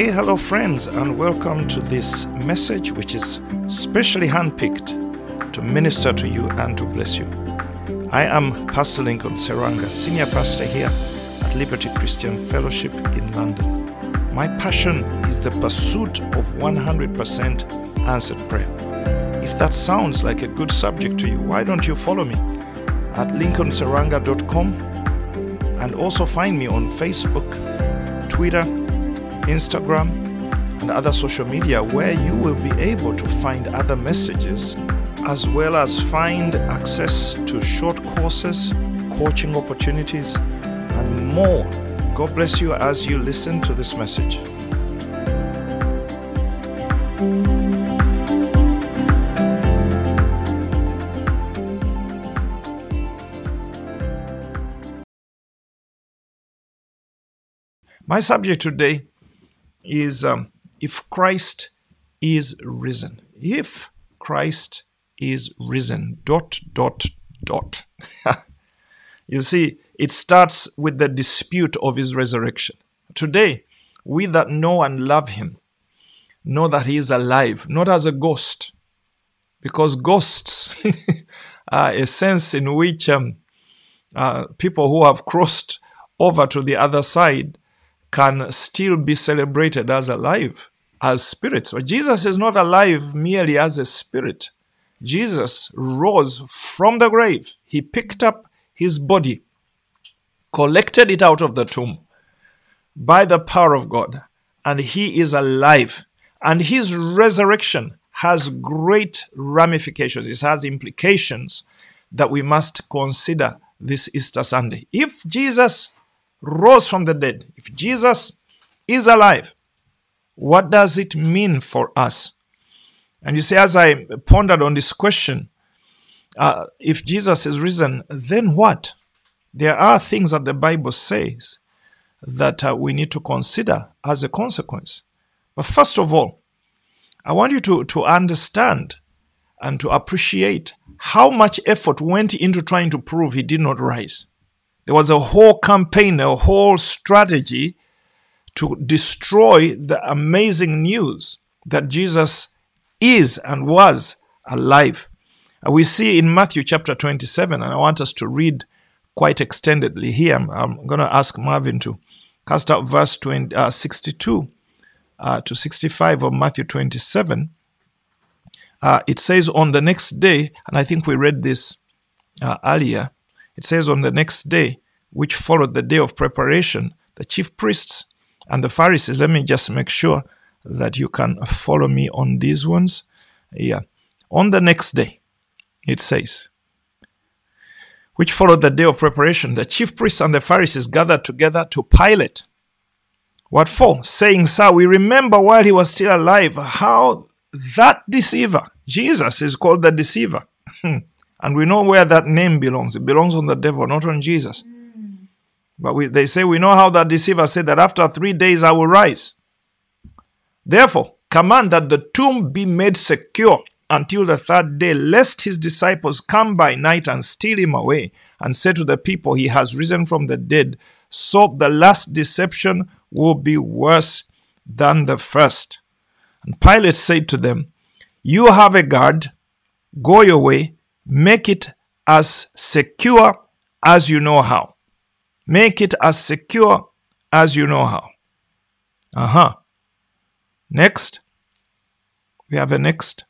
Hey, hello, friends, and welcome to this message, which is specially handpicked to minister to you and to bless you. I am Pastor Lincoln Serwanga, Senior Pastor here at Liberty Christian Fellowship in London. My passion is the pursuit of 100% answered prayer. If that sounds like a good subject to you, why don't you follow me at lincolnserwanga.com and also find me on Facebook, Twitter, Instagram, and other social media where you will be able to find other messages as well as find access to short courses, coaching opportunities, and more. God bless you as you listen to this message. My subject today is um, if Christ is risen. If Christ is risen. Dot, dot, dot. you see, it starts with the dispute of his resurrection. Today, we that know and love him know that he is alive, not as a ghost, because ghosts are a sense in which um, uh, people who have crossed over to the other side can still be celebrated as alive, as spirits. But Jesus is not alive merely as a spirit. Jesus rose from the grave. He picked up his body, collected it out of the tomb by the power of God, and he is alive. And his resurrection has great ramifications, it has implications that we must consider this Easter Sunday. If Jesus rose from the dead, if Jesus is alive, what does it mean for us? And you see, as I pondered on this question, uh, if Jesus is risen, then what? There are things that the Bible says that uh, we need to consider as a consequence. But first of all, I want you to, to understand and to appreciate how much effort went into trying to prove he did not rise. There was a whole campaign, a whole strategy to destroy the amazing news that Jesus is and was alive. Uh, we see in Matthew chapter 27, and I want us to read quite extendedly here. I'm, I'm going to ask Marvin to cast out verse 20, uh, 62 uh, to 65 of Matthew 27. Uh, it says on the next day, and I think we read this uh, earlier, it says on the next day, which followed the day of preparation, the chief priests and the Pharisees, let me just make sure that you can follow me on these ones. Yeah. On the next day, it says, which followed the day of preparation, the chief priests and the Pharisees gathered together to Pilate. What for? Saying, Sir, we remember while he was still alive how that deceiver, Jesus, is called the deceiver. and we know where that name belongs. It belongs on the devil, not on Jesus. But we, they say, We know how that deceiver said that after three days I will rise. Therefore, command that the tomb be made secure until the third day, lest his disciples come by night and steal him away, and say to the people, He has risen from the dead. So the last deception will be worse than the first. And Pilate said to them, You have a guard, go your way, make it as secure as you know how. Make it as secure as you know how. Uh huh. Next. We have a next.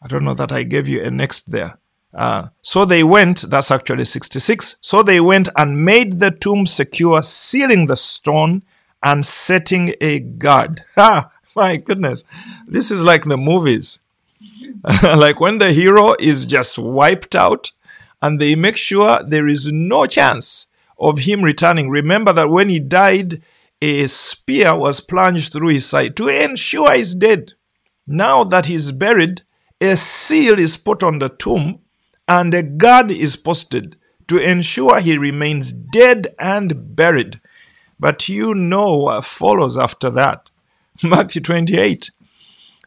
I don't know that I gave you a next there. Uh, so they went, that's actually 66. So they went and made the tomb secure, sealing the stone and setting a guard. Ha! My goodness. This is like the movies. like when the hero is just wiped out and they make sure there is no chance of him returning. Remember that when he died, a spear was plunged through his side to ensure he's dead. Now that he's buried, a seal is put on the tomb and a guard is posted to ensure he remains dead and buried. But you know what follows after that. Matthew 28,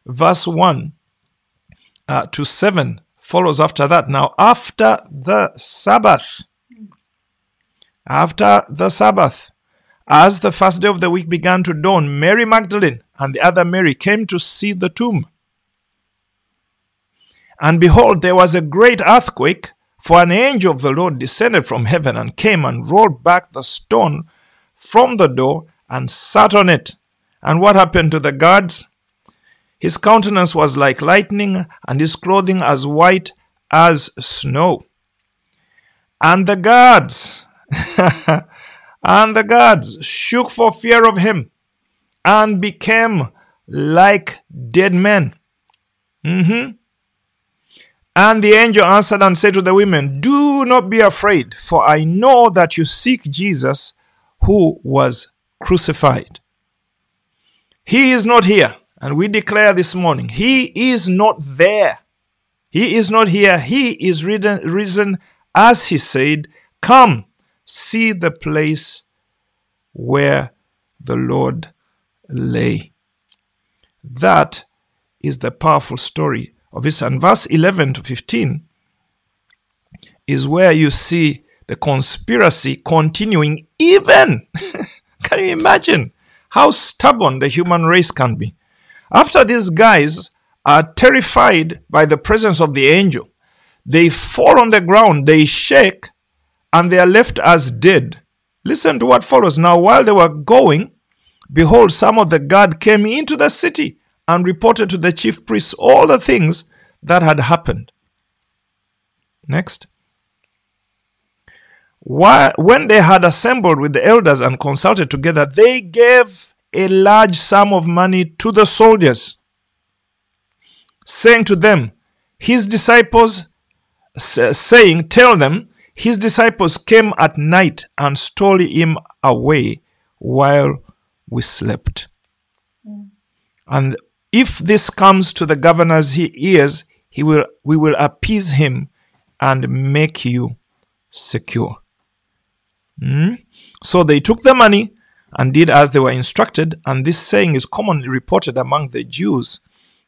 verse 1 uh, to 7 follows after that. Now, after the Sabbath, after the Sabbath, As the first day of the week began to dawn, Mary Magdalene and the other Mary came to see the tomb. And behold, there was a great earthquake, for an angel of the Lord descended from heaven and came and rolled back the stone from the door and sat on it. And what happened to the guards? His countenance was like lightning, and his clothing as white as snow. And the guards, and the guards shook for fear of him and became like dead men. hmm And the angel answered and said to the women, Do not be afraid, for I know that you seek Jesus who was crucified. He is not here. And we declare this morning, He is not there. He is not here. He is risen, risen as He said, Come, see the place where the Lord lay. That is the powerful story of this. And verse 11 to 15 is where you see the conspiracy continuing, even. can you imagine how stubborn the human race can be? After these guys are terrified by the presence of the angel, they fall on the ground, they shake, and they are left as dead. Listen to what follows. Now, while they were going, behold, some of the guard came into the city and reported to the chief priests all the things that had happened. Next. When they had assembled with the elders and consulted together, they gave a large sum of money to the soldiers, saying to them, His disciples, saying, Tell them, his disciples came at night and stole him away while we slept. Mm. And if this comes to the governor's ears, he will, we will appease him and make you secure. Mm? So they took the money and did as they were instructed, and this saying is commonly reported among the Jews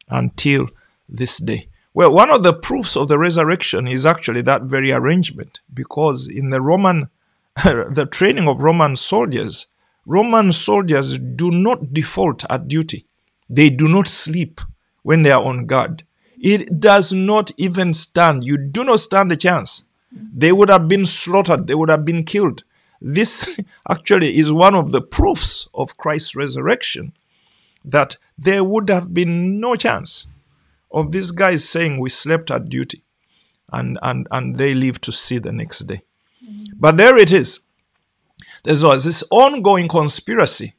until this day. Well, one of the proofs of the resurrection is actually that very arrangement, because in the Roman, the training of Roman soldiers, Roman soldiers do not default at duty. They do not sleep when they are on guard. It does not even stand. You do not stand a chance. They would have been slaughtered. They would have been killed. This actually is one of the proofs of Christ's resurrection that there would have been no chance of these guys saying we slept at duty and, and, and they live to see the next day. Mm-hmm. But there it is. There's was this ongoing conspiracy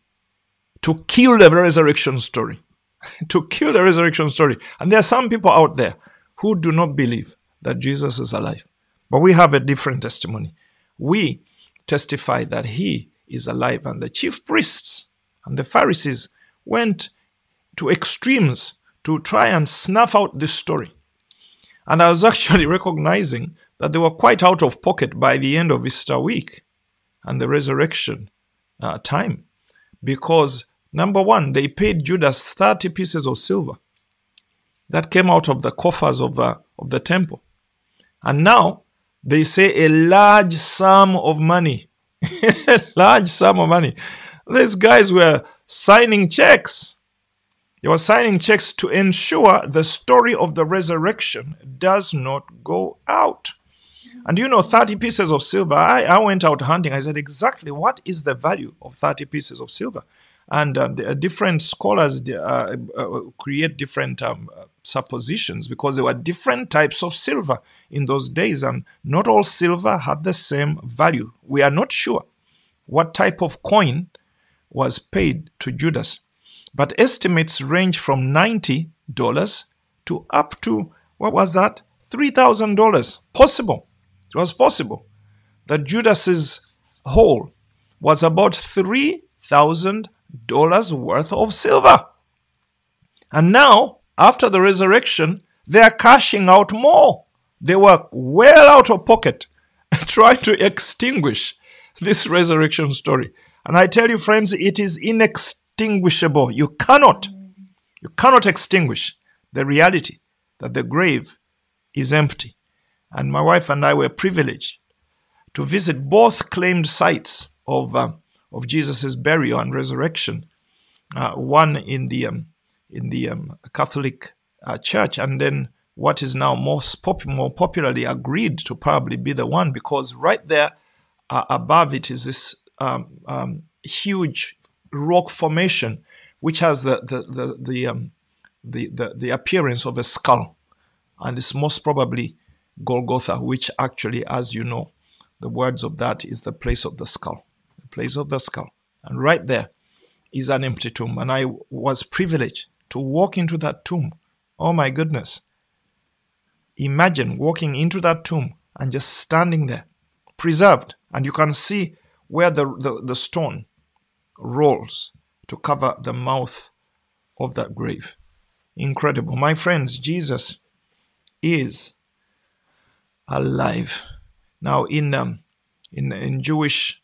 to kill the resurrection story. to kill the resurrection story. And there are some people out there who do not believe that Jesus is alive. But we have a different testimony. We testify that he is alive. And the chief priests and the Pharisees went to extremes to try and snuff out this story. And I was actually recognizing that they were quite out of pocket by the end of Easter week and the resurrection uh, time. Because, number one, they paid Judas 30 pieces of silver that came out of the coffers of, uh, of the temple. And now they say a large sum of money. large sum of money. These guys were signing checks he was signing checks to ensure the story of the resurrection does not go out. And you know, 30 pieces of silver, I, I went out hunting. I said, exactly what is the value of 30 pieces of silver? And uh, different scholars uh, uh, create different um, suppositions because there were different types of silver in those days, and not all silver had the same value. We are not sure what type of coin was paid to Judas but estimates range from $90 to up to, what was that? $3,000. Possible. It was possible that Judas's haul was about $3,000 worth of silver. And now, after the resurrection, they are cashing out more. They were well out of pocket and trying to extinguish this resurrection story. And I tell you, friends, it is inextinguishable extinguishable. You cannot, you cannot extinguish the reality that the grave is empty. And my wife and I were privileged to visit both claimed sites of, uh, of Jesus' burial and resurrection. Uh, one in the um, in the um, Catholic uh, Church, and then what is now most pop- more popularly agreed to probably be the one, because right there uh, above it is this um, um, huge rock formation, which has the the the the, um, the the the appearance of a skull, and it's most probably Golgotha, which actually, as you know, the words of that is the place of the skull, the place of the skull, and right there is an empty tomb, and I was privileged to walk into that tomb. Oh my goodness! Imagine walking into that tomb and just standing there, preserved, and you can see where the, the, the stone rolls to cover the mouth of that grave. Incredible. My friends, Jesus is alive. Now, in um, in in Jewish,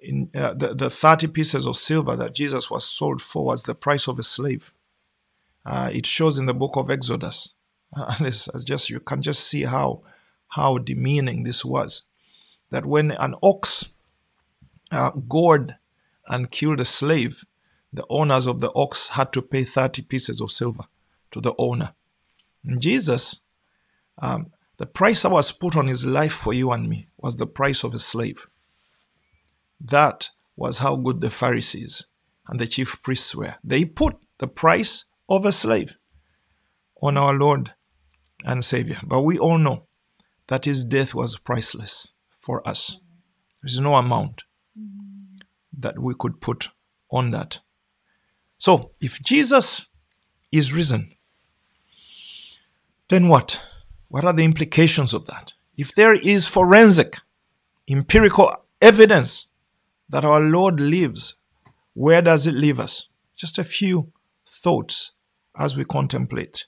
in uh, the the thirty pieces of silver that Jesus was sold for was the price of a slave. Uh, it shows in the book of Exodus, and it's just you can just see how how demeaning this was. That when an ox uh, gored and killed a slave, the owners of the ox had to pay 30 pieces of silver to the owner. And Jesus, um, the price that was put on his life for you and me was the price of a slave. That was how good the Pharisees and the chief priests were. They put the price of a slave on our Lord and Savior. But we all know that his death was priceless for us. There is no amount that we could put on that. So, if Jesus is risen, then what? What are the implications of that? If there is forensic, empirical evidence that our Lord lives, where does it leave us? Just a few thoughts as we contemplate.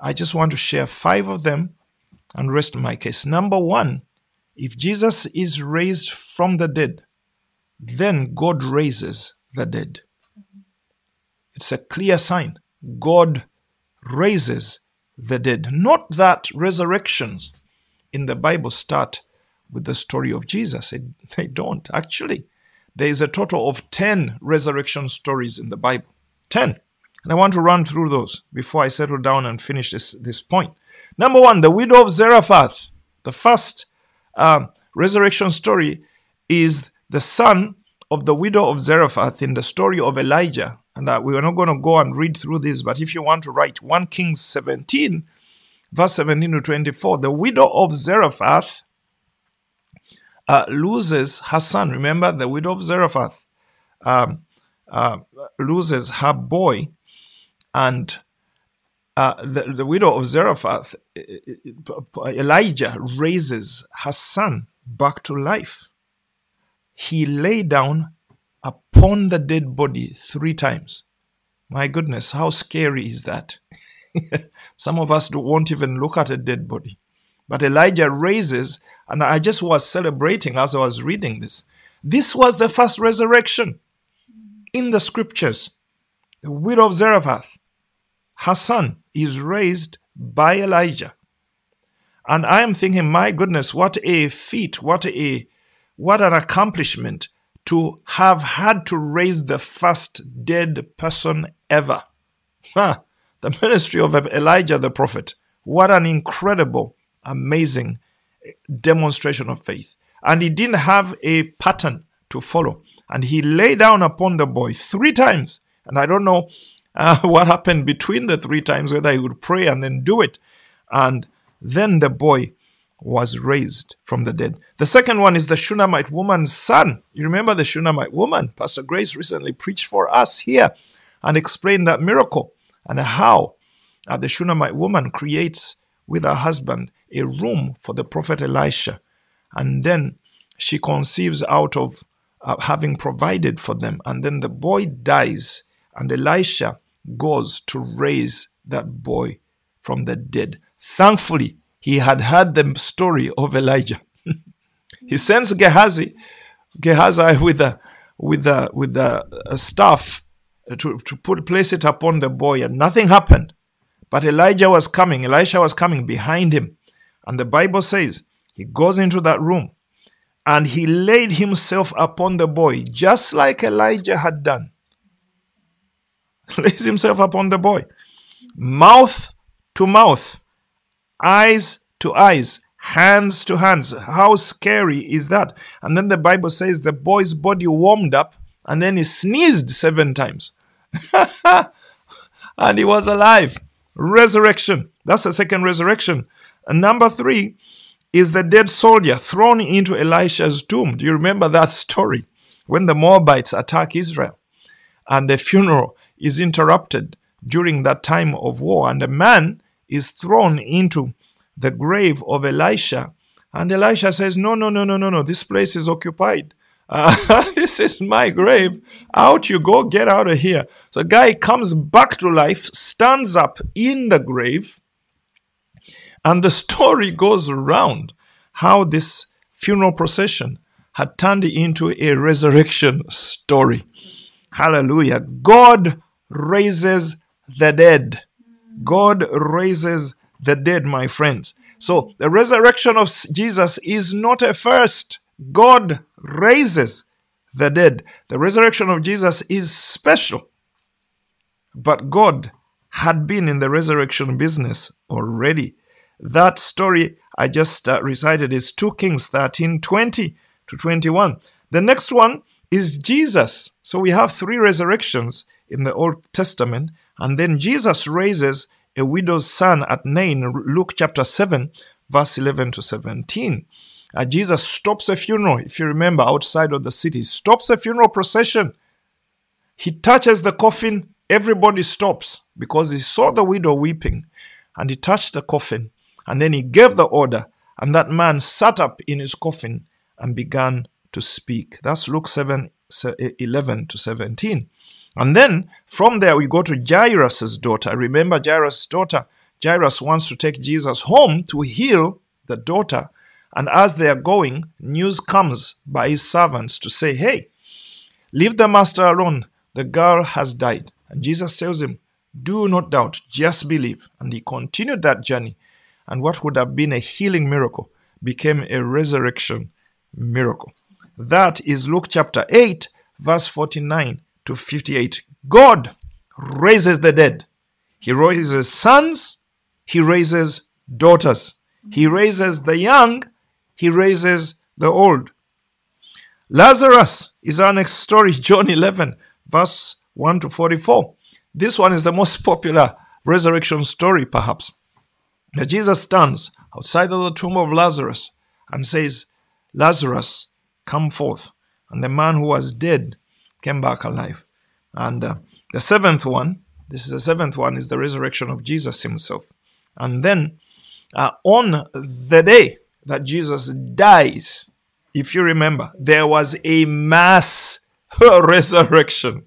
I just want to share five of them and rest my case. Number one, if Jesus is raised from the dead, then God raises the dead. It's a clear sign. God raises the dead. Not that resurrections in the Bible start with the story of Jesus. They don't. Actually, there is a total of 10 resurrection stories in the Bible. 10. And I want to run through those before I settle down and finish this, this point. Number one, the widow of Zarephath. The first uh, resurrection story is the son of the widow of Zarephath in the story of Elijah. And uh, we are not going to go and read through this, but if you want to write 1 Kings 17, verse 17 to 24, the widow of Zarephath uh, loses her son. Remember, the widow of Zarephath um, uh, loses her boy, and uh, the, the widow of Zarephath, Elijah raises her son back to life he lay down upon the dead body three times. My goodness, how scary is that? Some of us won't even look at a dead body. But Elijah raises, and I just was celebrating as I was reading this. This was the first resurrection in the scriptures. The widow of Zarephath, her son, is raised by Elijah. And I am thinking, my goodness, what a feat, what a what an accomplishment to have had to raise the first dead person ever. Huh. The ministry of Elijah the prophet. What an incredible, amazing demonstration of faith. And he didn't have a pattern to follow. And he lay down upon the boy three times. And I don't know uh, what happened between the three times, whether he would pray and then do it. And then the boy was raised from the dead. The second one is the Shunammite woman's son. You remember the Shunammite woman? Pastor Grace recently preached for us here and explained that miracle and how uh, the Shunammite woman creates with her husband a room for the prophet Elisha. And then she conceives out of uh, having provided for them. And then the boy dies, and Elisha goes to raise that boy from the dead. Thankfully, he had heard the story of Elijah. he sends Gehazi, Gehazi with a with a with a, a staff uh, to, to put place it upon the boy, and nothing happened. But Elijah was coming, Elisha was coming behind him. And the Bible says he goes into that room and he laid himself upon the boy, just like Elijah had done. Lays himself upon the boy, mouth to mouth, eyes to eyes, hands to hands. How scary is that? And then the Bible says the boy's body warmed up and then he sneezed seven times. and he was alive. Resurrection. That's the second resurrection. And number three is the dead soldier thrown into Elisha's tomb. Do you remember that story? When the Moabites attack Israel and the funeral is interrupted during that time of war, and a man is thrown into the grave of Elisha. And Elisha says, No, no, no, no, no, no, this place is occupied. Uh, this is my grave. Out you go, get out of here. So, guy comes back to life, stands up in the grave, and the story goes around how this funeral procession had turned into a resurrection story. Hallelujah. God raises the dead. God raises the dead, my friends. So the resurrection of Jesus is not a first. God raises the dead. The resurrection of Jesus is special. But God had been in the resurrection business already. That story I just uh, recited is 2 Kings 13 20 to 21. The next one is Jesus. So we have three resurrections in the Old Testament, and then Jesus raises a widow's son at Nain, Luke chapter 7, verse 11 to 17. Uh, Jesus stops a funeral, if you remember, outside of the city, stops a funeral procession. He touches the coffin, everybody stops because he saw the widow weeping, and he touched the coffin, and then he gave the order, and that man sat up in his coffin and began to speak. That's Luke 7 11 to 17. And then from there, we go to Jairus' daughter. Remember Jairus' daughter? Jairus wants to take Jesus home to heal the daughter. And as they are going, news comes by his servants to say, Hey, leave the master alone. The girl has died. And Jesus tells him, Do not doubt, just believe. And he continued that journey. And what would have been a healing miracle became a resurrection miracle. That is Luke chapter 8, verse 49 to 58. God raises the dead. He raises sons, he raises daughters. He raises the young, he raises the old. Lazarus is our next story, John 11, verse 1 to 44. This one is the most popular resurrection story, perhaps. Now, Jesus stands outside of the tomb of Lazarus and says, Lazarus, come forth. And the man who was dead came back alive. And uh, the seventh one, this is the seventh one, is the resurrection of Jesus himself. And then uh, on the day that Jesus dies, if you remember, there was a mass resurrection.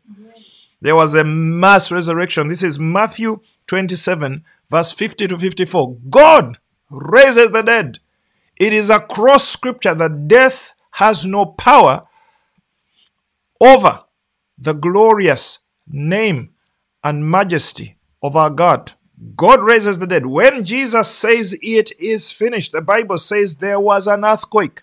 There was a mass resurrection. This is Matthew 27, verse 50 to 54. God raises the dead. It is across scripture that death has no power over the glorious name and majesty of our God. God raises the dead. When Jesus says it is finished, the Bible says there was an earthquake.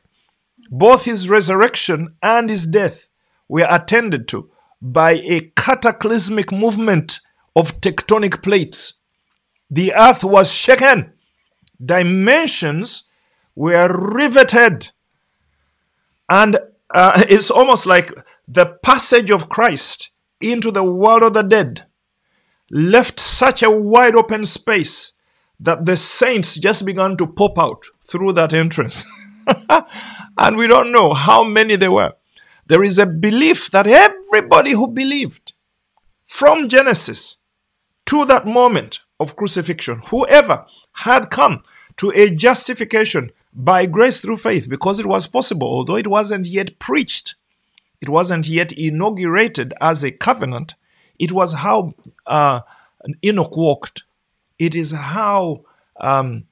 Both his resurrection and his death were attended to by a cataclysmic movement of tectonic plates. The earth was shaken, dimensions were riveted, and uh, it's almost like the passage of Christ into the world of the dead left such a wide open space that the saints just began to pop out through that entrance. and we don't know how many there were. There is a belief that everybody who believed from Genesis to that moment of crucifixion, whoever had come to a justification by grace through faith, because it was possible, although it wasn't yet preached, it wasn't yet inaugurated as a covenant, it was how uh, Enoch walked. It is how um,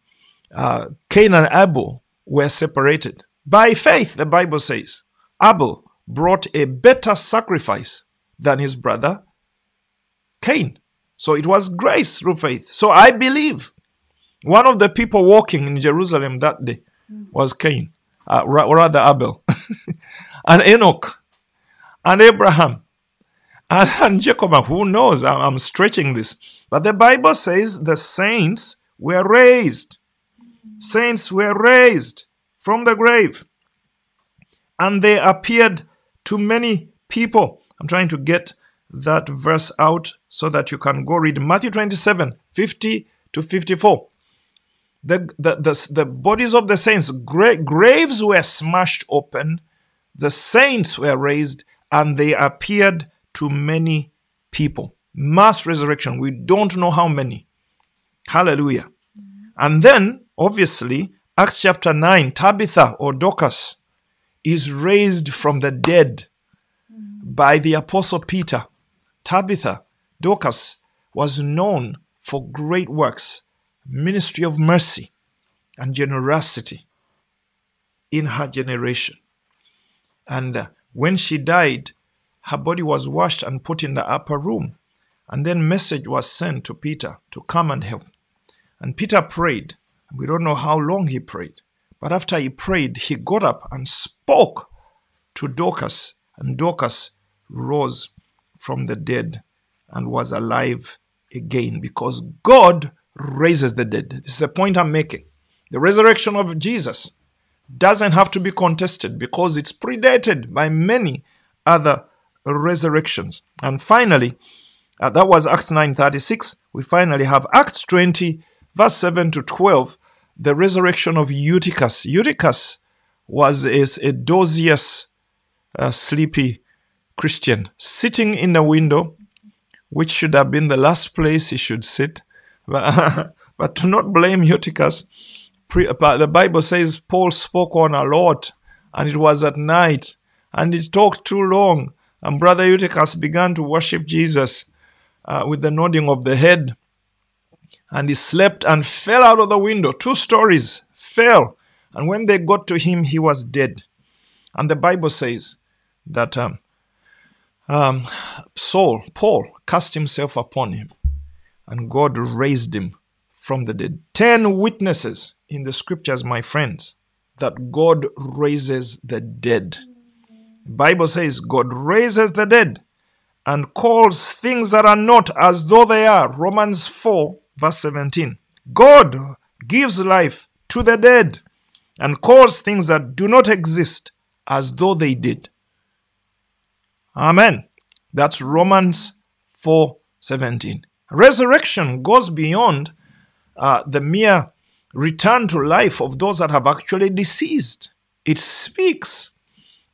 uh, Cain and Abel were separated. By faith, the Bible says, Abel brought a better sacrifice than his brother Cain. So it was grace through faith. So I believe one of the people walking in Jerusalem that day was Cain, uh, or rather Abel. and Enoch and Abraham and, and Jacob. Who knows? I'm, I'm stretching this. But the Bible says the saints were raised. Saints were raised from the grave. And they appeared to many people. I'm trying to get that verse out so that you can go read Matthew 27 50 to 54. The, the, the, the bodies of the saints, gra- graves were smashed open, the saints were raised, and they appeared to many people. Mass resurrection. We don't know how many. Hallelujah. And then, obviously, Acts chapter 9, Tabitha or Dorcas is raised from the dead by the apostle Peter. Tabitha, Dorcas, was known for great works, ministry of mercy and generosity in her generation. And uh, when she died, her body was washed and put in the upper room. And then message was sent to Peter to come and help. And Peter prayed. We don't know how long he prayed. But after he prayed, he got up and spoke to Dorcas. And Dorcas rose from the dead and was alive again because God raises the dead. This is the point I'm making. The resurrection of Jesus doesn't have to be contested because it's predated by many other resurrections. And finally, uh, that was Acts 9:36. We finally have Acts 20 verse 7 to 12, the resurrection of Eutychus. Eutychus was is a dosious, uh, sleepy Christian sitting in a window, which should have been the last place he should sit. But, but to not blame Eutychus, but the Bible says Paul spoke on a lot, and it was at night, and he talked too long, and Brother Eutychus began to worship Jesus uh, with the nodding of the head, and he slept and fell out of the window. Two stories fell, and when they got to him, he was dead. And the Bible says that um, um, Saul, Paul, cast himself upon him, and God raised him from the dead. Ten witnesses in the scriptures, my friends, that God raises the dead. The Bible says God raises the dead and calls things that are not as though they are. Romans 4, verse 17. God gives life to the dead and calls things that do not exist as though they did. Amen. That's Romans 4:17. Resurrection goes beyond uh, the mere return to life of those that have actually deceased. It speaks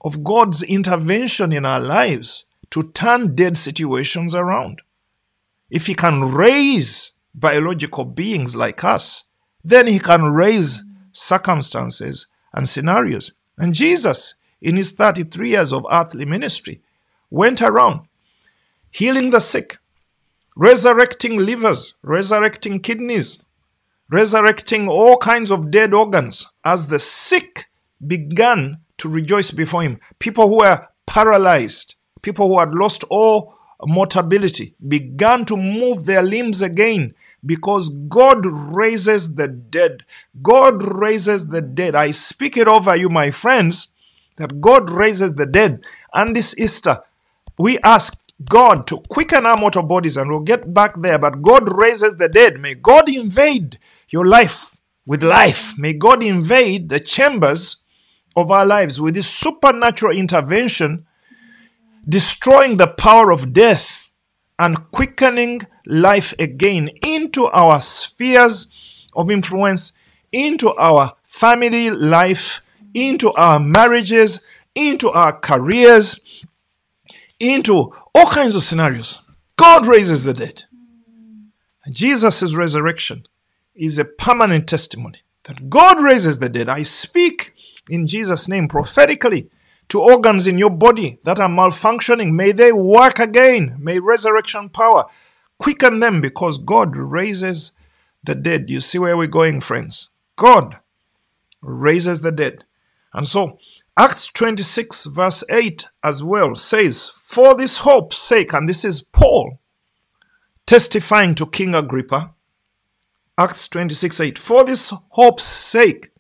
of God's intervention in our lives to turn dead situations around. If He can raise biological beings like us, then He can raise circumstances and scenarios. And Jesus, in His 33 years of earthly ministry, went around healing the sick, resurrecting livers, resurrecting kidneys, resurrecting all kinds of dead organs as the sick began to rejoice before him. People who were paralyzed, people who had lost all mobility, began to move their limbs again because God raises the dead. God raises the dead. I speak it over you, my friends, that God raises the dead. And this Easter, we ask God to quicken our mortal bodies, and we'll get back there. But God raises the dead. May God invade your life with life. May God invade the chambers of our lives with His supernatural intervention, destroying the power of death and quickening life again into our spheres of influence, into our family life, into our marriages, into our careers, into all kinds of scenarios. God raises the dead. Jesus' resurrection is a permanent testimony that God raises the dead. I speak in Jesus' name prophetically to organs in your body that are malfunctioning. May they work again. May resurrection power quicken them because God raises the dead. You see where we're going, friends? God raises the dead. And so Acts 26, verse 8 as well says, For this hope's sake, and this is Paul testifying to King Agrippa, Acts 26, 8, for this hope's sake,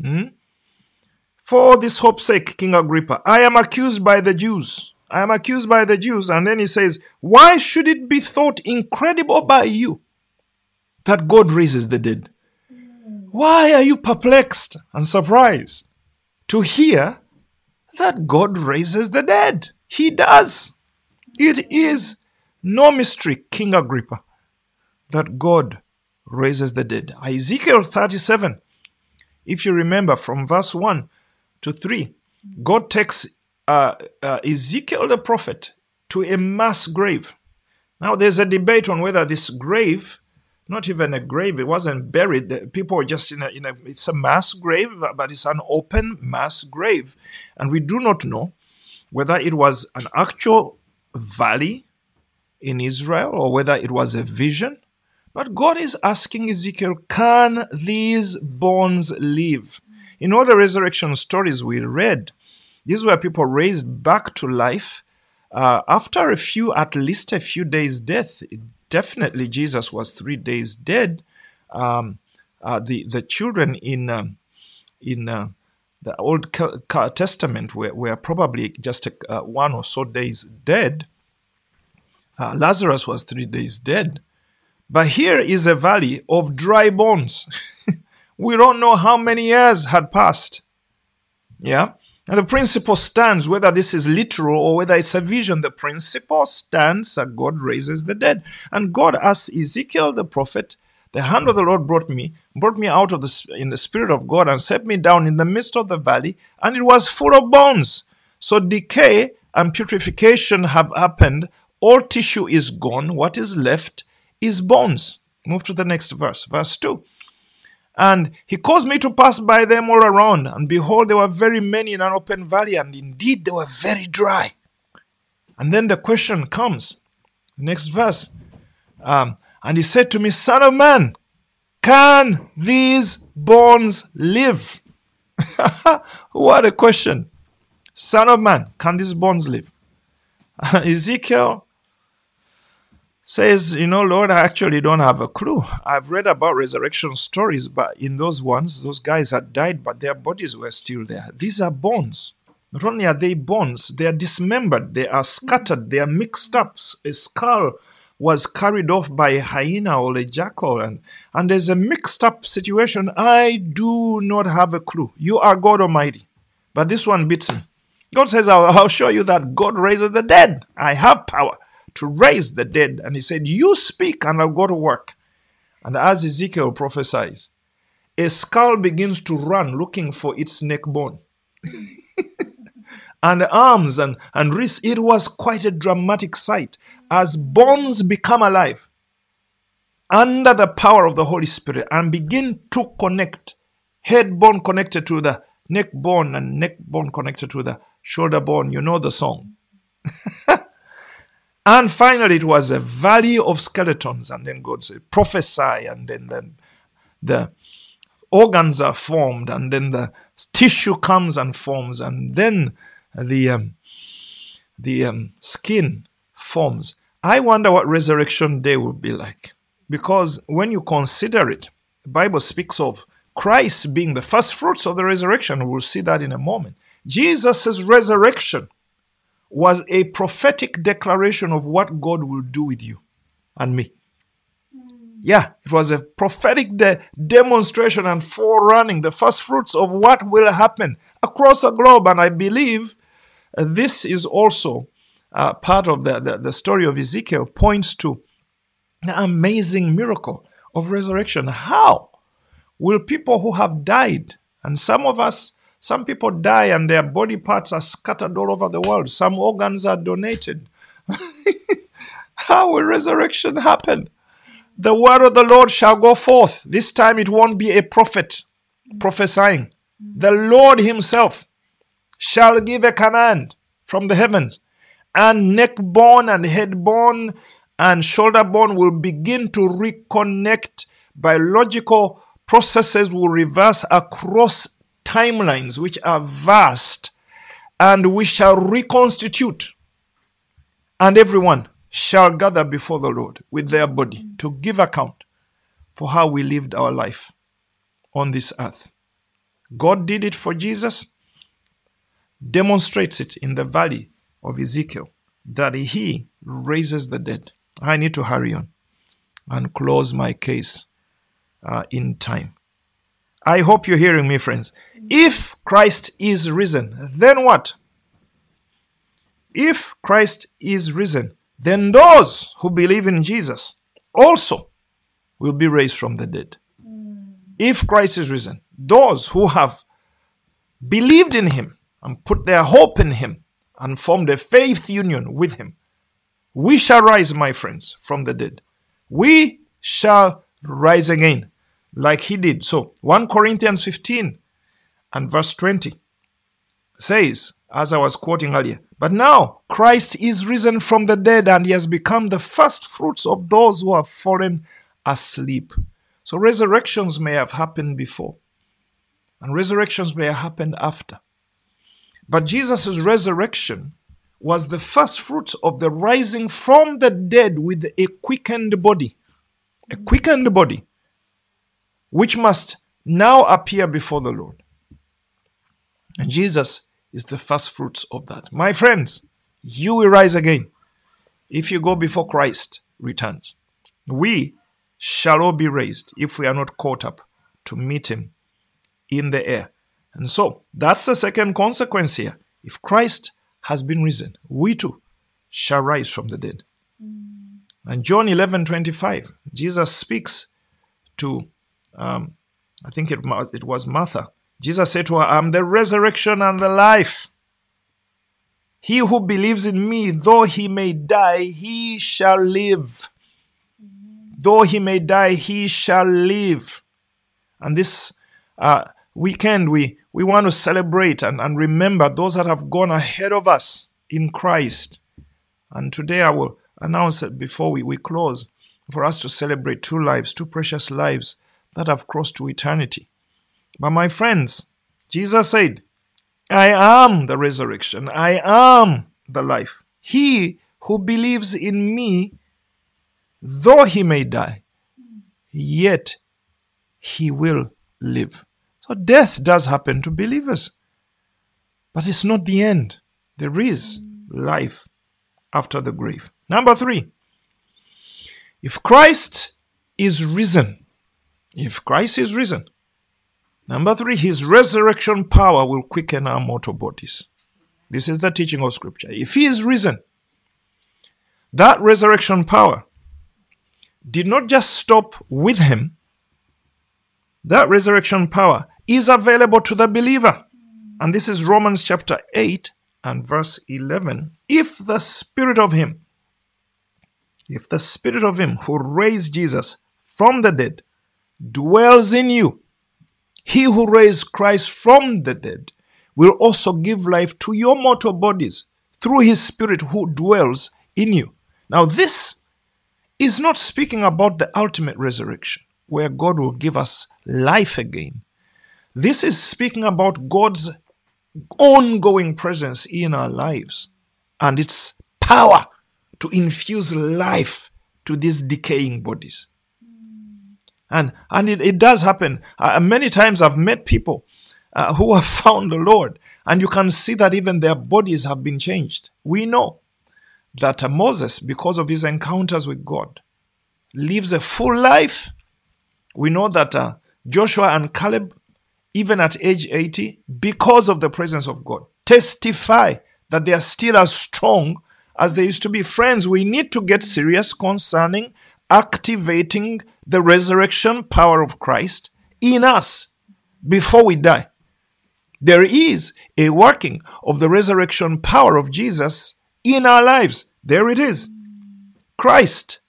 hmm, For this hope's sake, King Agrippa, I am accused by the Jews. I am accused by the Jews. And then he says, Why should it be thought incredible by you that God raises the dead? Why are you perplexed and surprised to hear that God raises the dead? He does. It is no mystery, King Agrippa, that God raises the dead. Ezekiel 37, if you remember from verse 1 to 3, God takes uh, uh, Ezekiel the prophet to a mass grave. Now, there's a debate on whether this grave, not even a grave, it wasn't buried. People were just in a, in a, it's a mass grave, but it's an open mass grave. And we do not know whether it was an actual valley in Israel or whether it was a vision. But God is asking Ezekiel, can these bones live? In all the resurrection stories we read, these were people raised back to life uh, after a few, at least a few days' death. Definitely, Jesus was three days dead. Um, uh, the the children in uh, in uh, the Old Testament were, were probably just uh, one or so days dead. Uh, Lazarus was three days dead. But here is a valley of dry bones. we don't know how many years had passed. Yeah? And the principle stands, whether this is literal or whether it's a vision, the principle stands that God raises the dead. And God asks Ezekiel the prophet, the hand of the Lord brought me, brought me out of the in the spirit of God and set me down in the midst of the valley, and it was full of bones. So decay and putrefaction have happened. All tissue is gone. What is left is bones. Move to the next verse, verse 2. And he caused me to pass by them all around, and behold, there were very many in an open valley, and indeed they were very dry. And then the question comes, next verse. Um, and he said to me, Son of man, can these bones live? what a question. Son of man, can these bones live? Ezekiel says, You know, Lord, I actually don't have a clue. I've read about resurrection stories, but in those ones, those guys had died, but their bodies were still there. These are bones. Not only are they bones, they are dismembered, they are scattered, they are mixed up. A skull was carried off by a hyena or a jackal, and, and there's a mixed up situation. I do not have a clue. You are God Almighty. But this one beats me. God says, I'll, I'll show you that God raises the dead. I have power to raise the dead. And he said, You speak and I'll go to work. And as Ezekiel prophesies, a skull begins to run looking for its neck bone. and arms and, and wrists. It was quite a dramatic sight as bones become alive under the power of the Holy Spirit and begin to connect. Head bone connected to the neck bone and neck bone connected to the shoulder bone. You know the song. And finally, it was a valley of skeletons. And then God said, prophesy. And then the, the organs are formed. And then the tissue comes and forms. And then the, um, the um, skin forms. I wonder what resurrection day will be like. Because when you consider it, the Bible speaks of Christ being the first fruits of the resurrection. We'll see that in a moment. Jesus' resurrection was a prophetic declaration of what God will do with you and me. Yeah, it was a prophetic de- demonstration and forerunning, the first fruits of what will happen across the globe. And I believe uh, this is also uh, part of the, the, the story of Ezekiel, points to the amazing miracle of resurrection. How will people who have died, and some of us some people die and their body parts are scattered all over the world. Some organs are donated. How will resurrection happen? The word of the Lord shall go forth. This time it won't be a prophet prophesying. The Lord Himself shall give a command from the heavens, and neck bone and head bone and shoulder bone will begin to reconnect. Biological processes will reverse across timelines which are vast, and we shall reconstitute, and everyone shall gather before the Lord with their body to give account for how we lived our life on this earth. God did it for Jesus. demonstrates it in the valley of Ezekiel that he raises the dead. I need to hurry on and close my case uh, in time. I hope you're hearing me, friends. If Christ is risen, then what? If Christ is risen, then those who believe in Jesus also will be raised from the dead. If Christ is risen, those who have believed in him and put their hope in him and formed a faith union with him, we shall rise, my friends, from the dead. We shall rise again like he did. So 1 Corinthians 15 and verse 20 says, as I was quoting earlier, but now Christ is risen from the dead and he has become the first fruits of those who have fallen asleep. So resurrections may have happened before, and resurrections may have happened after. But Jesus' resurrection was the first fruits of the rising from the dead with a quickened body. A quickened body, which must now appear before the Lord. And Jesus is the first fruits of that. My friends, you will rise again if you go before Christ returns. We shall all be raised if we are not caught up to meet him in the air. And so that's the second consequence here. If Christ has been risen, we too shall rise from the dead. Mm. And John 11 25, Jesus speaks to, um, I think it, it was Martha. Jesus said to her, I'm the resurrection and the life. He who believes in me, though he may die, he shall live. Though he may die, he shall live. And this uh, weekend, we, we want to celebrate and, and remember those that have gone ahead of us in Christ. And today I will announce it before we, we close for us to celebrate two lives, two precious lives that have crossed to eternity. But my friends, Jesus said, I am the resurrection, I am the life. He who believes in me, though he may die, yet he will live. So death does happen to believers. But it's not the end. There is life after the grave. Number three, if Christ is risen, if Christ is risen, number three, his resurrection power will quicken our mortal bodies. This is the teaching of Scripture. If he is risen, that resurrection power did not just stop with him, that resurrection power is available to the believer. And this is Romans chapter 8 and verse 11. If the Spirit of Him, if the Spirit of Him who raised Jesus from the dead dwells in you, He who raised Christ from the dead will also give life to your mortal bodies through His Spirit who dwells in you. Now, this is not speaking about the ultimate resurrection, where God will give us life again. This is speaking about God's ongoing presence in our lives and its power to infuse life to these decaying bodies. And, and it, it does happen. Uh, many times I've met people uh, who have found the Lord, and you can see that even their bodies have been changed. We know that uh, Moses, because of his encounters with God, lives a full life. We know that uh, Joshua and Caleb even at age 80, because of the presence of God. Testify that they are still as strong as they used to be. Friends, we need to get serious concerning activating the resurrection power of Christ in us before we die. There is a working of the resurrection power of Jesus in our lives. There it is. Christ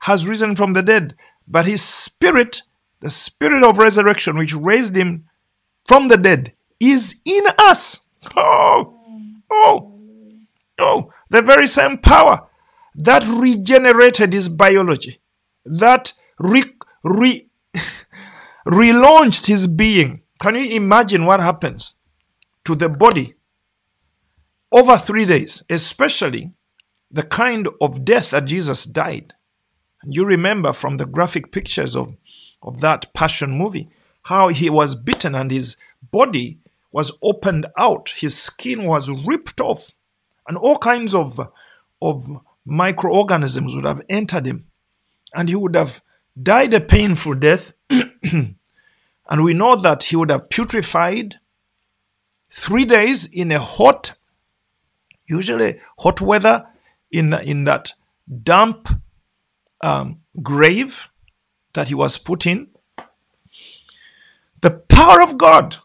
has risen from the dead, but his spirit, the spirit of resurrection, which raised him from the dead is in us. Oh, oh, oh, the very same power that regenerated his biology, that re, re, relaunched his being. Can you imagine what happens to the body over three days, especially the kind of death that Jesus died? And you remember from the graphic pictures of, of that passion movie how he was beaten and his body was opened out, his skin was ripped off, and all kinds of, of microorganisms would have entered him, and he would have died a painful death. and we know that he would have putrefied three days in a hot, usually hot weather, in, in that damp um, grave that he was put in. The power of God,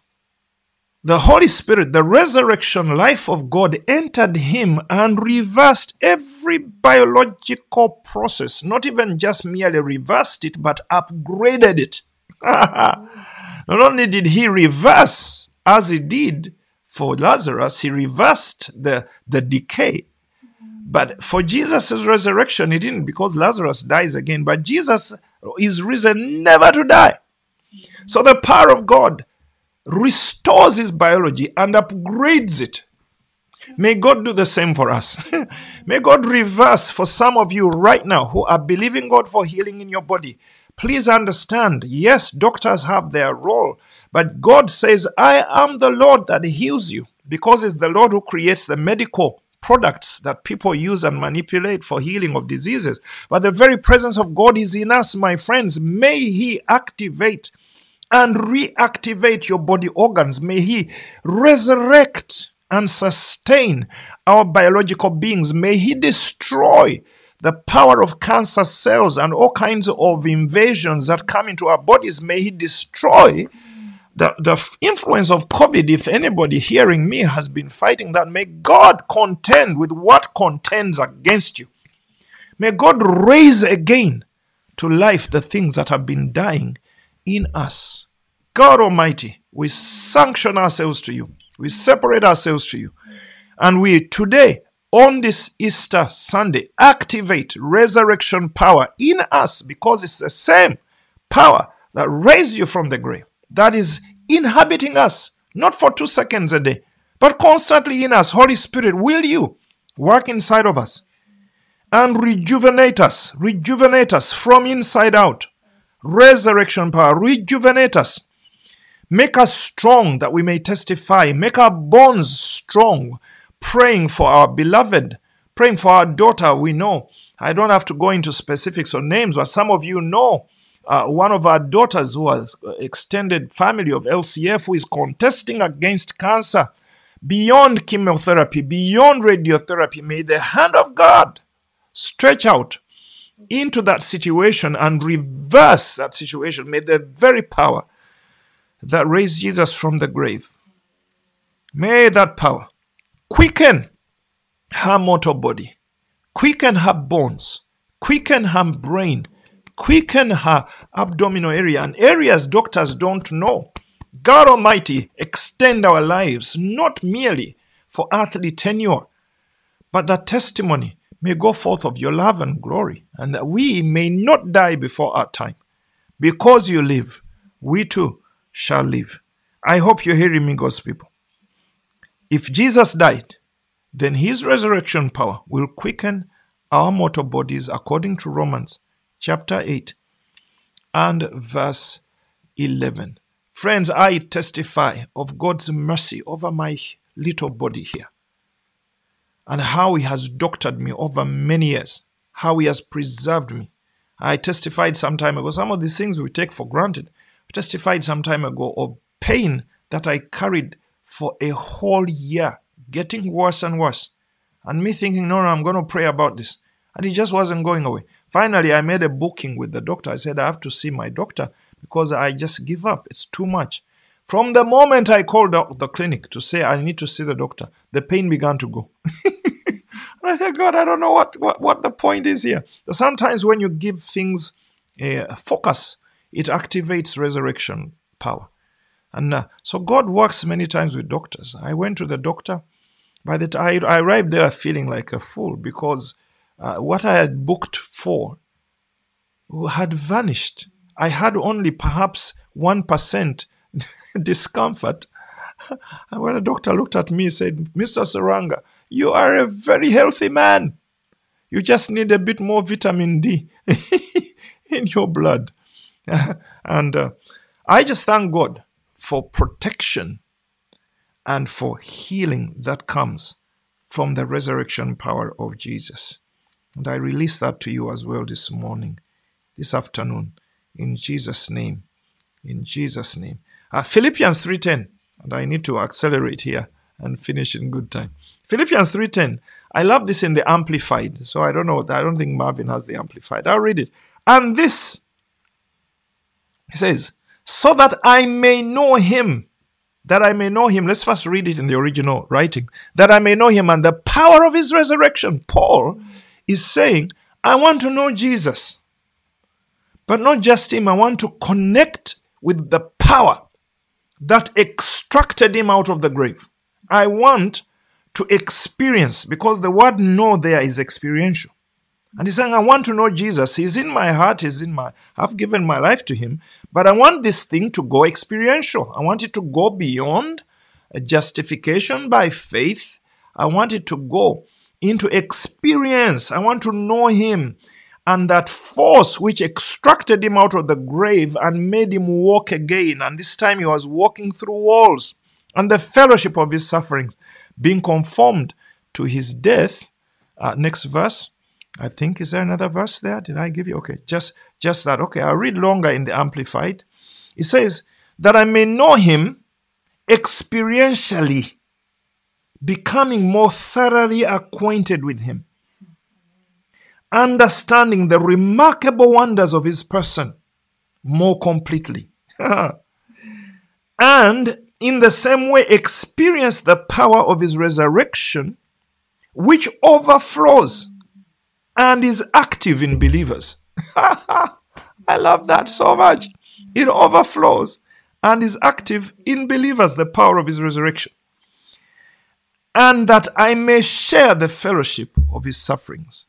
the Holy Spirit, the resurrection life of God entered him and reversed every biological process, not even just merely reversed it, but upgraded it. not only did he reverse as he did for Lazarus, he reversed the, the decay. But for Jesus' resurrection, he didn't because Lazarus dies again. But Jesus is risen never to die. So the power of God restores his biology and upgrades it. May God do the same for us. May God reverse for some of you right now who are believing God for healing in your body. Please understand, yes, doctors have their role, but God says, I am the Lord that heals you because it's the Lord who creates the medical products that people use and manipulate for healing of diseases. But the very presence of God is in us, my friends. May He activate and reactivate your body organs. May He resurrect and sustain our biological beings. May He destroy the power of cancer cells and all kinds of invasions that come into our bodies. May He destroy the, the influence of COVID, if anybody hearing me has been fighting that, may God contend with what contends against you. May God raise again to life the things that have been dying in us. God Almighty, we sanction ourselves to you. We separate ourselves to you. And we today, on this Easter Sunday, activate resurrection power in us because it's the same power that raised you from the grave that is inhabiting us, not for two seconds a day, but constantly in us. Holy Spirit, will you work inside of us and rejuvenate us, rejuvenate us from inside out? Resurrection power, rejuvenate us. Make us strong that we may testify. Make our bones strong. Praying for our beloved, praying for our daughter. We know. I don't have to go into specifics or names, but some of you know uh, one of our daughters who was extended family of LCF who is contesting against cancer beyond chemotherapy, beyond radiotherapy. May the hand of God stretch out into that situation and reverse that situation. May the very power that raised Jesus from the grave, may that power quicken her mortal body, quicken her bones, quicken her brain, quicken her abdominal area and areas doctors don't know. God Almighty, extend our lives not merely for earthly tenure, but that testimony may go forth of your love and glory, and that we may not die before our time. Because you live, we too shall live. I hope you're hearing me, God's people. If Jesus died, then his resurrection power will quicken our mortal bodies according to Romans chapter 8 and verse 11. Friends, I testify of God's mercy over my little body here and how He has doctored me over many years, how He has preserved me. I testified some time ago, some of these things we take for granted. I testified some time ago of pain that I carried for a whole year, getting worse and worse. And me thinking, no, no, I'm going to pray about this. And it just wasn't going away. Finally, I made a booking with the doctor. I said, I have to see my doctor because I just give up. It's too much. From the moment I called the clinic to say I need to see the doctor, the pain began to go. I said, God, I don't know what, what, what the point is here. Sometimes when you give things a focus, it activates resurrection power. And uh, so God works many times with doctors. I went to the doctor. By the time I arrived there feeling like a fool because uh, what I had booked for had vanished. I had only perhaps 1% discomfort. And when the doctor looked at me, he said, Mr. Serwanga, you are a very healthy man. You just need a bit more vitamin D in your blood. and uh, I just thank God for protection and for healing that comes from the resurrection power of Jesus. And I release that to you as well this morning, this afternoon, in Jesus' name. In Jesus' name. Uh, Philippians 3.10, and I need to accelerate here and finish in good time. Philippians 3.10, I love this in the Amplified, so I don't know, I don't think Marvin has the Amplified. I'll read it. And this, he says, so that I may know him that I may know him. Let's first read it in the original writing. That I may know him and the power of his resurrection. Paul is saying, I want to know Jesus. But not just him, I want to connect with the power that extracted him out of the grave. I want to experience, because the word know there is experiential. And he's saying, I want to know Jesus. He's in my heart, he's in my I've given my life to him, but I want this thing to go experiential. I want it to go beyond justification by faith. I want it to go into experience. I want to know him and that force which extracted him out of the grave and made him walk again. And this time he was walking through walls and the fellowship of his sufferings, being conformed to his death. Uh, next verse. I think is there another verse there? Did I give you? Okay, just just that. Okay, I'll read longer in the Amplified. It says that I may know him experientially, becoming more thoroughly acquainted with him, understanding the remarkable wonders of his person more completely, and in the same way experience the power of his resurrection, which overflows and is active in believers. I love that so much. It overflows and is active in believers, the power of his resurrection. And that I may share the fellowship of his sufferings.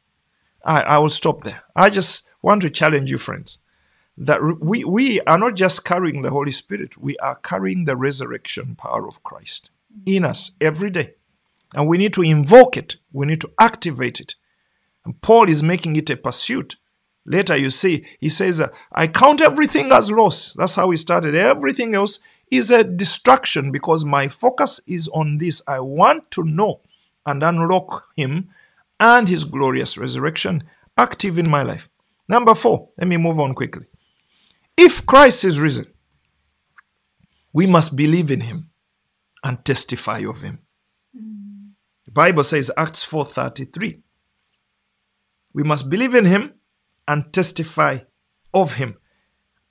I, I will stop there. I just want to challenge you, friends, that we, we are not just carrying the Holy Spirit, we are carrying the resurrection power of Christ in us every day. And we need to invoke it, we need to activate it and Paul is making it a pursuit. Later, you see, he says, uh, I count everything as loss. That's how he started. Everything else is a distraction because my focus is on this. I want to know and unlock him and his glorious resurrection active in my life. Number four, let me move on quickly. If Christ is risen, we must believe in him and testify of him. The Bible says Acts 4:33 we must believe in him and testify of him.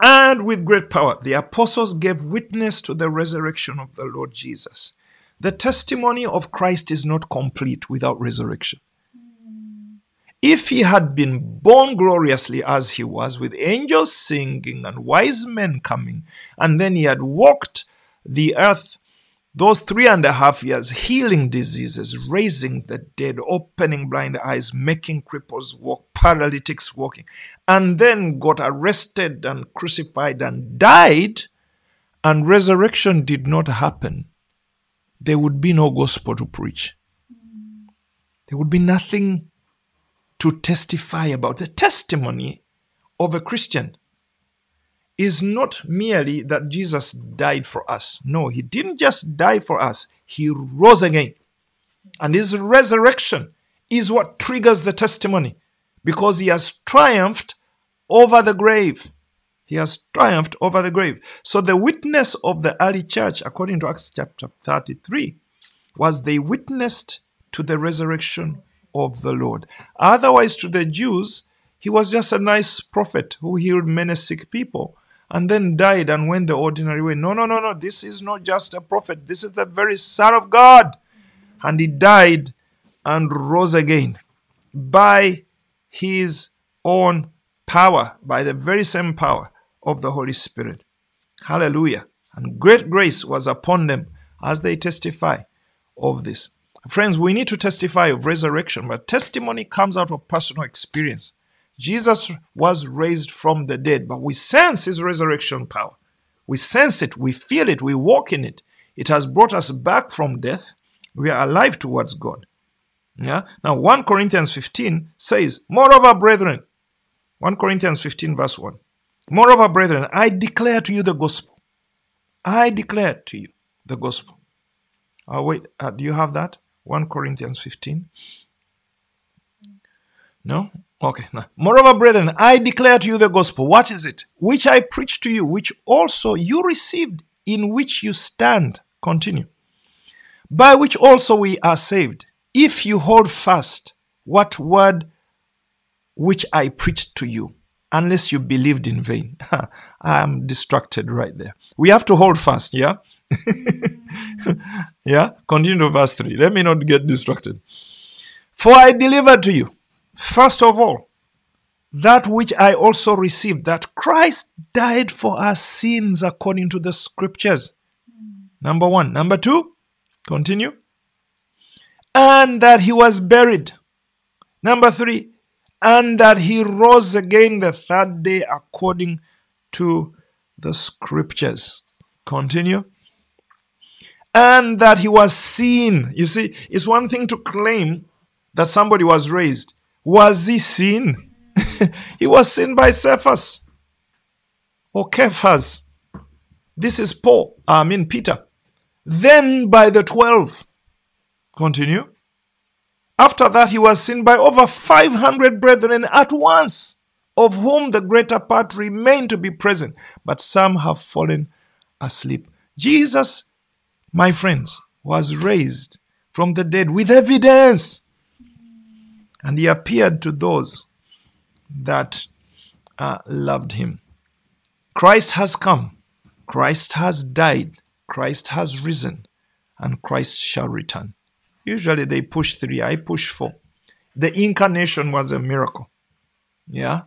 And with great power, the apostles gave witness to the resurrection of the Lord Jesus. The testimony of Christ is not complete without resurrection. If he had been born gloriously as he was, with angels singing and wise men coming, and then he had walked the earth those three and a half years healing diseases, raising the dead, opening blind eyes, making cripples walk, paralytics walking, and then got arrested and crucified and died, and resurrection did not happen, there would be no gospel to preach. There would be nothing to testify about. The testimony of a Christian is not merely that Jesus died for us. No, he didn't just die for us, he rose again. And his resurrection is what triggers the testimony because he has triumphed over the grave. He has triumphed over the grave. So the witness of the early church, according to Acts chapter 33, was they witnessed to the resurrection of the Lord. Otherwise, to the Jews, he was just a nice prophet who healed many sick people and then died and went the ordinary way. No, no, no, no. This is not just a prophet. This is the very Son of God. And he died and rose again by his own power, by the very same power of the Holy Spirit. Hallelujah. And great grace was upon them as they testify of this. Friends, we need to testify of resurrection, but testimony comes out of personal experience. Jesus was raised from the dead, but we sense his resurrection power. We sense it, we feel it, we walk in it. It has brought us back from death. We are alive towards God. Yeah. Now, 1 Corinthians 15 says, Moreover, brethren, 1 Corinthians 15, verse 1. Moreover, brethren, I declare to you the gospel. I declare to you the gospel. Uh, wait, uh, do you have that? 1 Corinthians 15. No? Okay. No. Moreover, brethren, I declare to you the gospel. What is it? Which I preached to you, which also you received, in which you stand. Continue. By which also we are saved, if you hold fast what word which I preached to you, unless you believed in vain. I am distracted right there. We have to hold fast, yeah? Mm-hmm. Yeah? Continue to verse 3. Let me not get distracted. For I delivered to you, first of all, that which I also received, that Christ died for our sins according to the scriptures. Number one. Number two, continue. And that he was buried. Number three, and that he rose again the third day according to the scriptures. Continue. And that he was seen. You see, it's one thing to claim that somebody was raised. Was he seen? he was seen by Cephas or Cephas. This is Paul, I mean Peter. Then by the twelve. Continue. After that, he was seen by over 500 brethren at once, of whom the greater part remain to be present, but some have fallen asleep. Jesus, my friends, was raised from the dead with evidence, and he appeared to those that uh, loved him. Christ has come, Christ has died, Christ has risen, and Christ shall return. Usually they push three, I push four. The incarnation was a miracle. Yeah?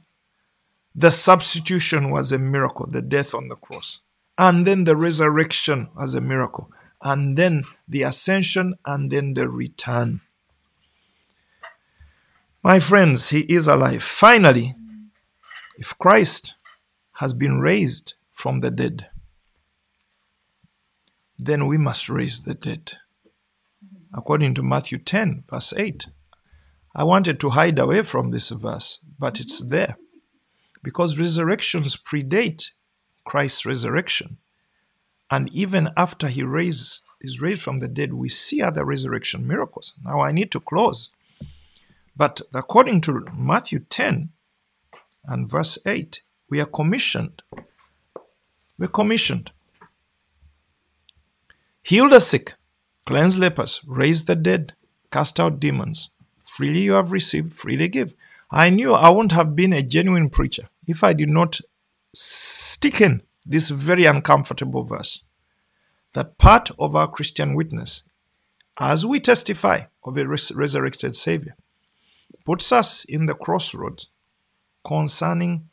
The substitution was a miracle, the death on the cross. And then the resurrection was a miracle. And then the ascension and then the return. My friends, he is alive. Finally, if Christ has been raised from the dead, then we must raise the dead according to Matthew 10, verse 8. I wanted to hide away from this verse, but it's there. Because resurrections predate Christ's resurrection. And even after he raised, is raised from the dead, we see other resurrection miracles. Now I need to close. But according to Matthew 10 and verse 8, we are commissioned. We're commissioned. Heal the sick, cleanse lepers, raise the dead, cast out demons. Freely you have received, freely give. I knew I wouldn't have been a genuine preacher if I did not stick in this very uncomfortable verse. That part of our Christian witness, as we testify of a res- resurrected Savior, puts us in the crossroads concerning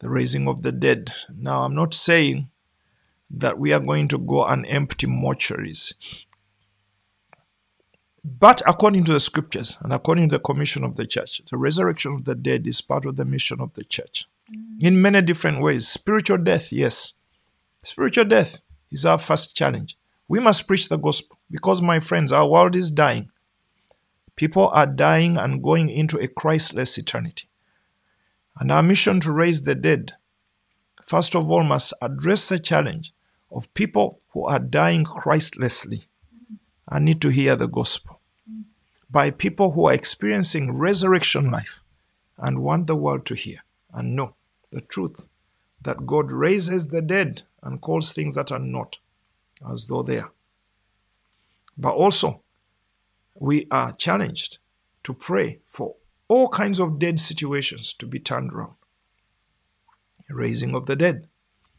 the raising of the dead. Now, I'm not saying that we are going to go and empty mortuaries. But according to the scriptures and according to the commission of the church, the resurrection of the dead is part of the mission of the church. In many different ways. Spiritual death, yes. Spiritual death is our first challenge. We must preach the gospel because, my friends, our world is dying. People are dying and going into a Christless eternity. And our mission to raise the dead, first of all, must address the challenge of people who are dying Christlessly and need to hear the gospel by people who are experiencing resurrection life and want the world to hear and know the truth that God raises the dead and calls things that are not as though they are. But also, we are challenged to pray for all kinds of dead situations to be turned around. Raising of the dead.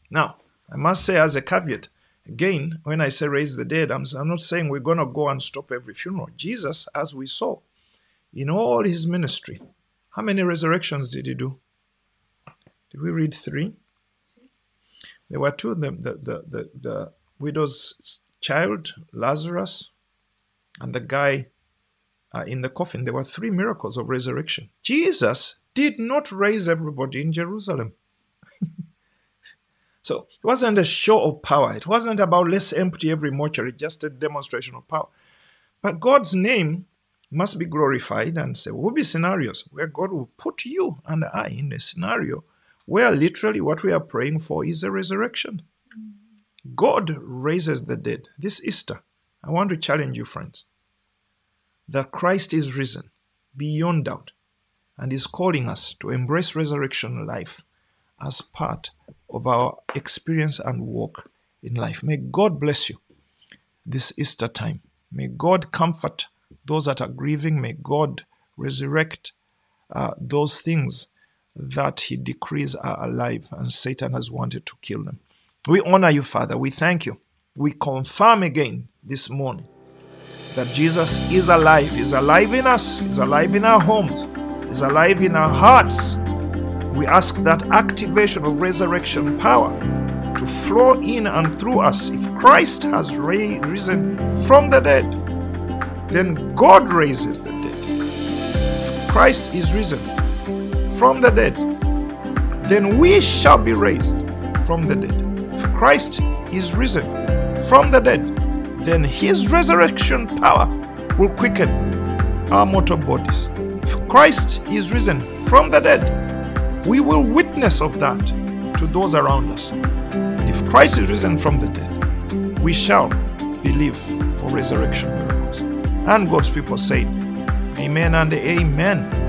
Now, I must say, as a caveat, again, when I say raise the dead, I'm, I'm not saying we're going to go and stop every funeral. Jesus, as we saw in all his ministry, how many resurrections did he do? Did we read three? There were two the, the, the, the, the widow's child, Lazarus, and the guy uh, in the coffin. There were three miracles of resurrection. Jesus did not raise everybody in Jerusalem. So it wasn't a show of power. It wasn't about let's empty every mortuary, just a demonstration of power. But God's name must be glorified, and there will be scenarios where God will put you and I in a scenario where literally what we are praying for is a resurrection. God raises the dead. This Easter, I want to challenge you, friends, that Christ is risen beyond doubt and is calling us to embrace resurrection life as part of our experience and walk in life. May God bless you this Easter time. May God comfort those that are grieving. May God resurrect uh, those things that He decrees are alive and Satan has wanted to kill them. We honor you, Father. We thank you. We confirm again this morning that Jesus is alive. He's alive in us, He's alive in our homes, He's alive in our hearts. We ask that activation of resurrection power to flow in and through us. If Christ has risen from the dead, then God raises the dead. Christ is risen from the dead, then we shall be raised from the dead. If Christ is risen from the dead, then his resurrection power will quicken our mortal bodies. If Christ is risen from the dead, we will witness of that to those around us. And if Christ is risen from the dead, we shall believe for resurrection miracles. And God's people say, Amen and Amen.